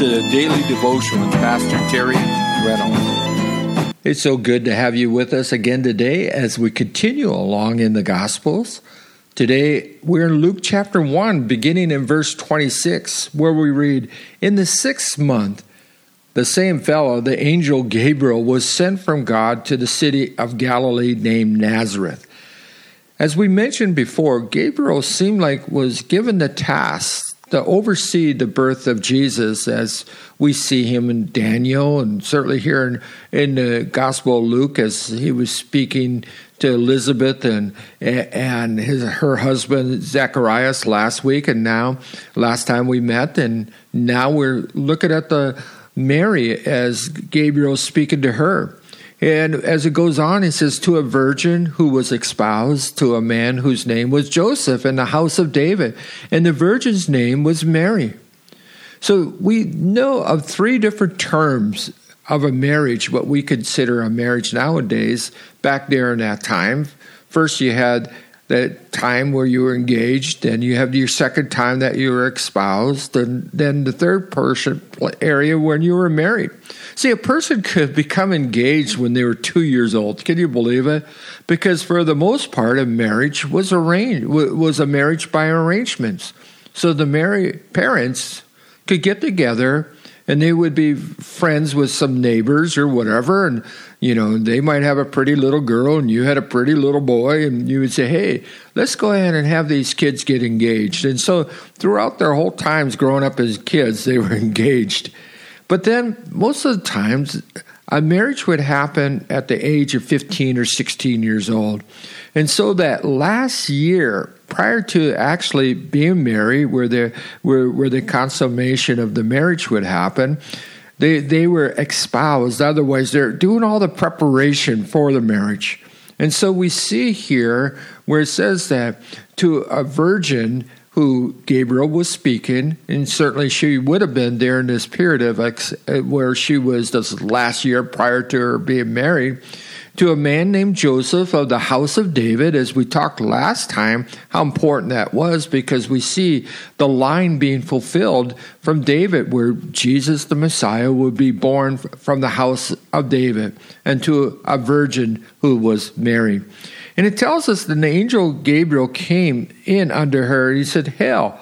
To the Daily Devotion with Pastor Terry Reynolds. It's so good to have you with us again today as we continue along in the Gospels. Today we're in Luke chapter 1, beginning in verse 26, where we read In the sixth month, the same fellow, the angel Gabriel, was sent from God to the city of Galilee named Nazareth. As we mentioned before, Gabriel seemed like was given the task to oversee the birth of Jesus as we see him in Daniel and certainly here in, in the Gospel of Luke as he was speaking to Elizabeth and and his her husband Zacharias last week and now last time we met. And now we're looking at the Mary as Gabriel speaking to her and as it goes on, it says, To a virgin who was espoused to a man whose name was Joseph in the house of David, and the virgin's name was Mary. So we know of three different terms of a marriage, what we consider a marriage nowadays, back there in that time. First, you had that time where you were engaged, and you have your second time that you were espoused, and then the third person area when you were married. See, a person could become engaged when they were two years old. Can you believe it? Because for the most part, a marriage was arranged was a marriage by arrangements. So the married parents could get together and they would be friends with some neighbors or whatever and you know they might have a pretty little girl and you had a pretty little boy and you would say hey let's go ahead and have these kids get engaged. And so throughout their whole times growing up as kids they were engaged. But then most of the times a marriage would happen at the age of 15 or 16 years old and so that last year prior to actually being married, where the where, where the consummation of the marriage would happen, they they were espoused. Otherwise, they're doing all the preparation for the marriage. And so we see here where it says that to a virgin who Gabriel was speaking, and certainly she would have been there in this period of ex, uh, where she was this last year prior to her being married to a man named Joseph of the house of David, as we talked last time, how important that was because we see the line being fulfilled from David, where Jesus the Messiah would be born from the house of David, and to a virgin who was Mary. And it tells us that the angel Gabriel came in unto her. And he said, Hail,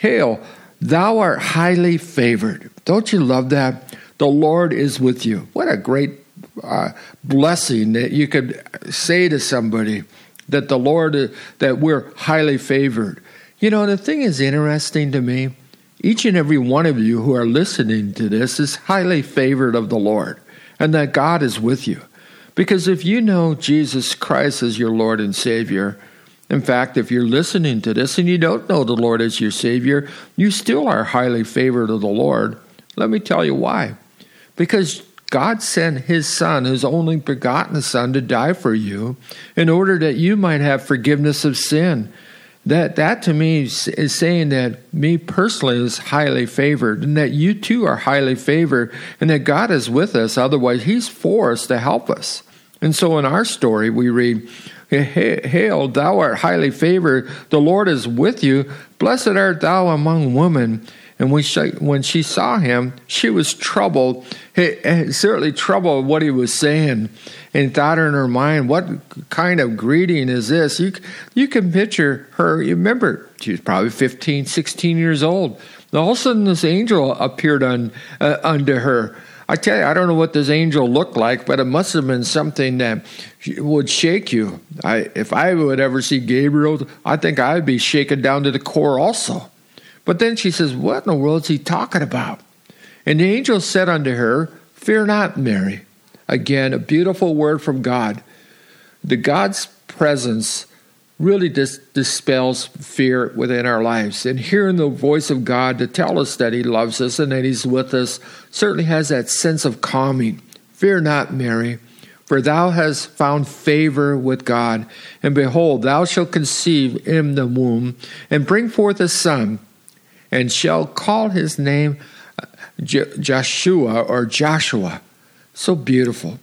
hail, thou art highly favored. Don't you love that? The Lord is with you. What a great uh, blessing that you could say to somebody that the Lord, that we're highly favored. You know, the thing is interesting to me. Each and every one of you who are listening to this is highly favored of the Lord and that God is with you. Because if you know Jesus Christ as your Lord and Savior, in fact, if you're listening to this and you don't know the Lord as your Savior, you still are highly favored of the Lord. Let me tell you why. Because God sent his son, his only begotten son, to die for you in order that you might have forgiveness of sin. That, that to me is saying that me personally is highly favored and that you too are highly favored and that God is with us. Otherwise, he's for us to help us. And so in our story, we read, Hail, thou art highly favored. The Lord is with you. Blessed art thou among women. And when she, when she saw him, she was troubled, certainly troubled what he was saying, and thought in her mind, what kind of greeting is this? You, you can picture her. You remember, she was probably 15, 16 years old. All of a sudden, this angel appeared on, uh, unto her. I tell you, I don't know what this angel looked like, but it must have been something that would shake you. I, if I would ever see Gabriel, I think I'd be shaken down to the core also. But then she says, What in the world is he talking about? And the angel said unto her, Fear not, Mary. Again, a beautiful word from God. The God's presence really dis- dispels fear within our lives. And hearing the voice of God to tell us that He loves us and that He's with us certainly has that sense of calming. Fear not, Mary, for thou hast found favor with God. And behold, thou shalt conceive in the womb and bring forth a son and shall call his name uh, Joshua or Joshua. So beautiful.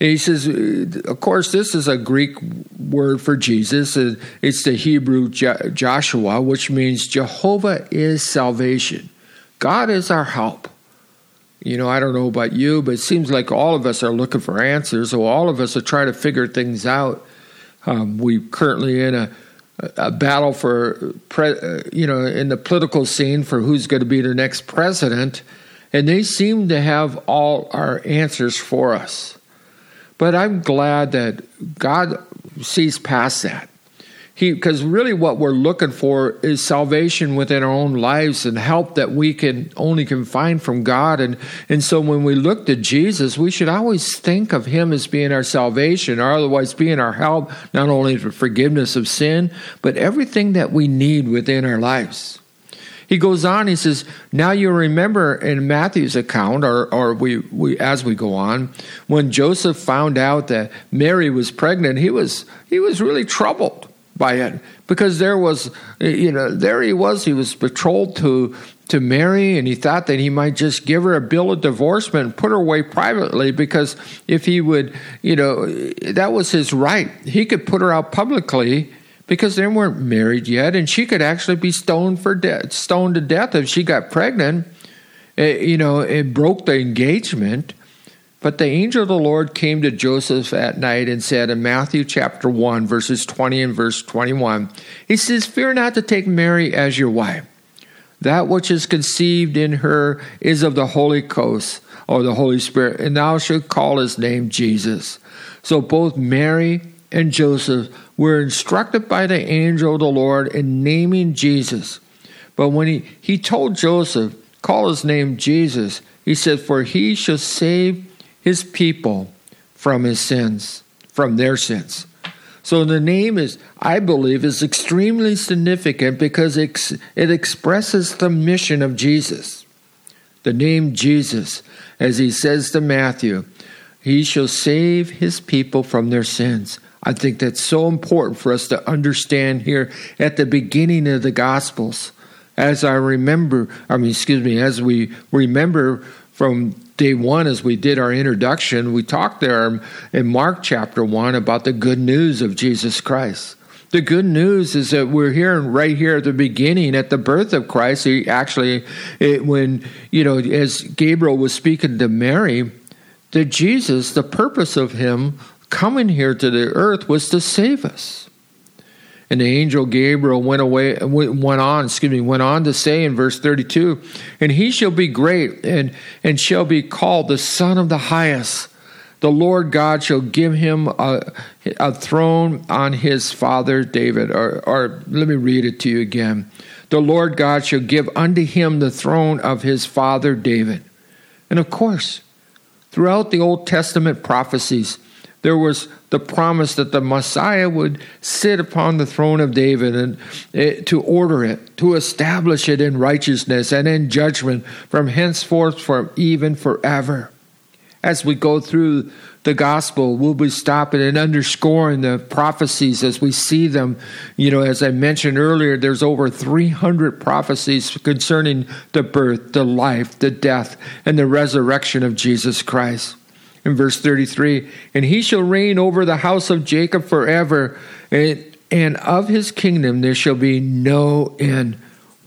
And he says, uh, of course, this is a Greek word for Jesus. Uh, it's the Hebrew Joshua, which means Jehovah is salvation. God is our help. You know, I don't know about you, but it seems like all of us are looking for answers, or all of us are trying to figure things out. Um, we currently in a, a battle for, pre, uh, you know, in the political scene for who's going to be the next president, and they seem to have all our answers for us. But I'm glad that God sees past that he because really what we're looking for is salvation within our own lives and help that we can only can find from God. And and so when we look to Jesus we should always think of him as being our salvation or otherwise being our help not only for forgiveness of sin but everything that we need within our lives. He goes on he says now you remember in matthew's account or, or we, we as we go on when joseph found out that mary was pregnant he was he was really troubled by it. Because there was you know there he was. He was betrothed to to Mary and he thought that he might just give her a bill of divorcement and put her away privately because if he would you know that was his right. He could put her out publicly because they weren't married yet and she could actually be stoned for death stoned to death if she got pregnant. Eh, you know it broke the engagement but the angel of the Lord came to Joseph at night and said in Matthew chapter 1, verses 20 and verse 21, he says, Fear not to take Mary as your wife. That which is conceived in her is of the Holy Ghost or the Holy Spirit, and thou shalt call his name Jesus. So both Mary and Joseph were instructed by the angel of the Lord in naming Jesus. But when he, he told Joseph, Call his name Jesus, he said, For he shall save his people from his sins, from their sins. So the name is, I believe, is extremely significant because it, it expresses the mission of Jesus. The name Jesus, as he says to Matthew, he shall save his people from their sins. I think that's so important for us to understand here at the beginning of the Gospels. As I remember, I mean, excuse me, as we remember from day one, as we did our introduction, we talked there in Mark chapter one about the good news of Jesus Christ. The good news is that we're here right here at the beginning, at the birth of Christ. He actually, it, when, you know, as Gabriel was speaking to Mary, that Jesus, the purpose of him coming here to the earth was to save us. And the angel Gabriel went away, went on, excuse me, went on to say in verse 32, and he shall be great and, and shall be called the Son of the Highest. The Lord God shall give him a, a throne on his father David. Or, or let me read it to you again. The Lord God shall give unto him the throne of his father David. And of course, throughout the Old Testament prophecies, there was the promise that the Messiah would sit upon the throne of David and eh, to order it, to establish it in righteousness and in judgment from henceforth, from even forever. As we go through the gospel, we'll be stopping and underscoring the prophecies as we see them. You know, as I mentioned earlier, there's over 300 prophecies concerning the birth, the life, the death, and the resurrection of Jesus Christ in verse 33 and he shall reign over the house of jacob forever and, and of his kingdom there shall be no end.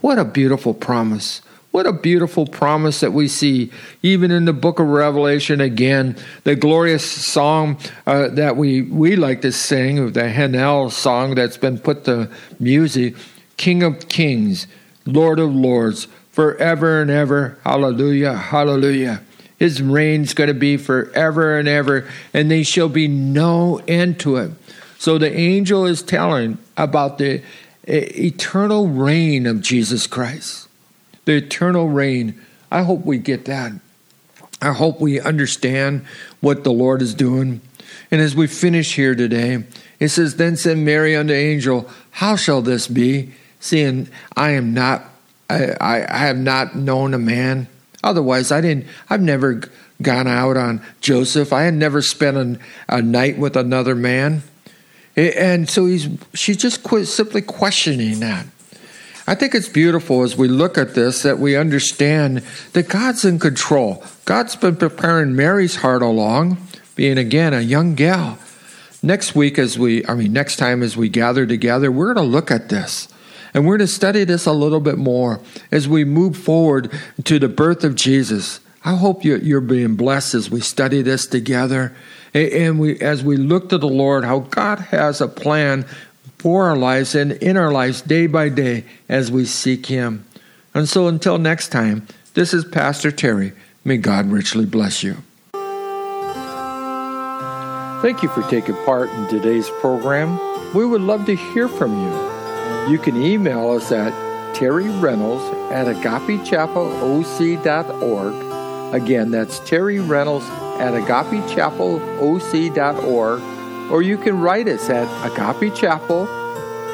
What a beautiful promise. What a beautiful promise that we see even in the book of revelation again the glorious song uh, that we, we like to sing the Handel song that's been put to music king of kings lord of lords forever and ever. Hallelujah hallelujah his reign's going to be forever and ever, and there shall be no end to it. So the angel is telling about the eternal reign of Jesus Christ. The eternal reign. I hope we get that. I hope we understand what the Lord is doing. And as we finish here today, it says, Then said Mary unto angel, How shall this be? Seeing I am not I, I, I have not known a man. Otherwise, I didn't. I've never gone out on Joseph. I had never spent a, a night with another man, and so he's. She's just quit, simply questioning that. I think it's beautiful as we look at this that we understand that God's in control. God's been preparing Mary's heart along, being again a young gal. Next week, as we, I mean, next time as we gather together, we're going to look at this And we're going to study this a little bit more as we move forward to the birth of Jesus. I hope you're being blessed as we study this together. And we, as we look to the Lord, how God has a plan for our lives and in our lives day by day as we seek Him. And so until next time, this is Pastor Terry. May God richly bless you. Thank you for taking part in today's program. We would love to hear from you. You can email us at Terry Reynolds at agapechapelOC.org. Again, that's Terry Reynolds at agapechapelOC.org. Or you can write us at Agape Chapel,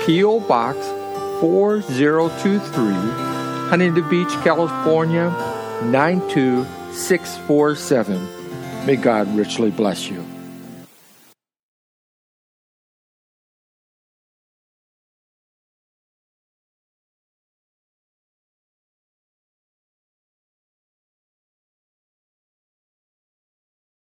P.O. Box 4023, Huntington Beach, California 92647. May God richly bless you.